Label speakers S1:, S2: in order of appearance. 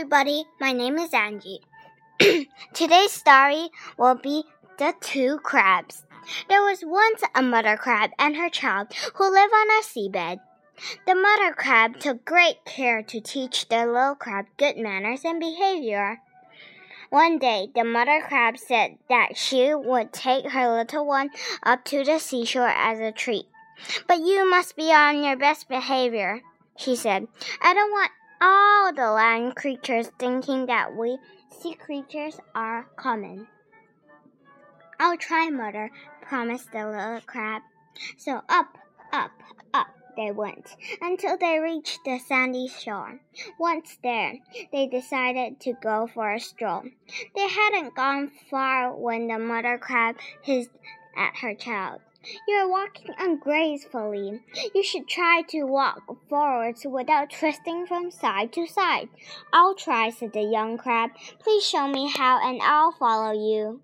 S1: everybody. My name is Angie. Today's story will be The Two Crabs. There was once a mother crab and her child who lived on a seabed. The mother crab took great care to teach the little crab good manners and behavior. One day, the mother crab said that she would take her little one up to the seashore as a treat. But you must be on your best behavior, she said. I don't want all the land creatures thinking that we sea creatures are common. I'll try, mother, promised the little crab. So up, up, up they went until they reached the sandy shore. Once there, they decided to go for a stroll. They hadn't gone far when the mother crab hissed at her child. You're walking ungracefully. You should try to walk forwards without twisting from side to side. I'll try, said the young crab. Please show me how, and I'll follow you.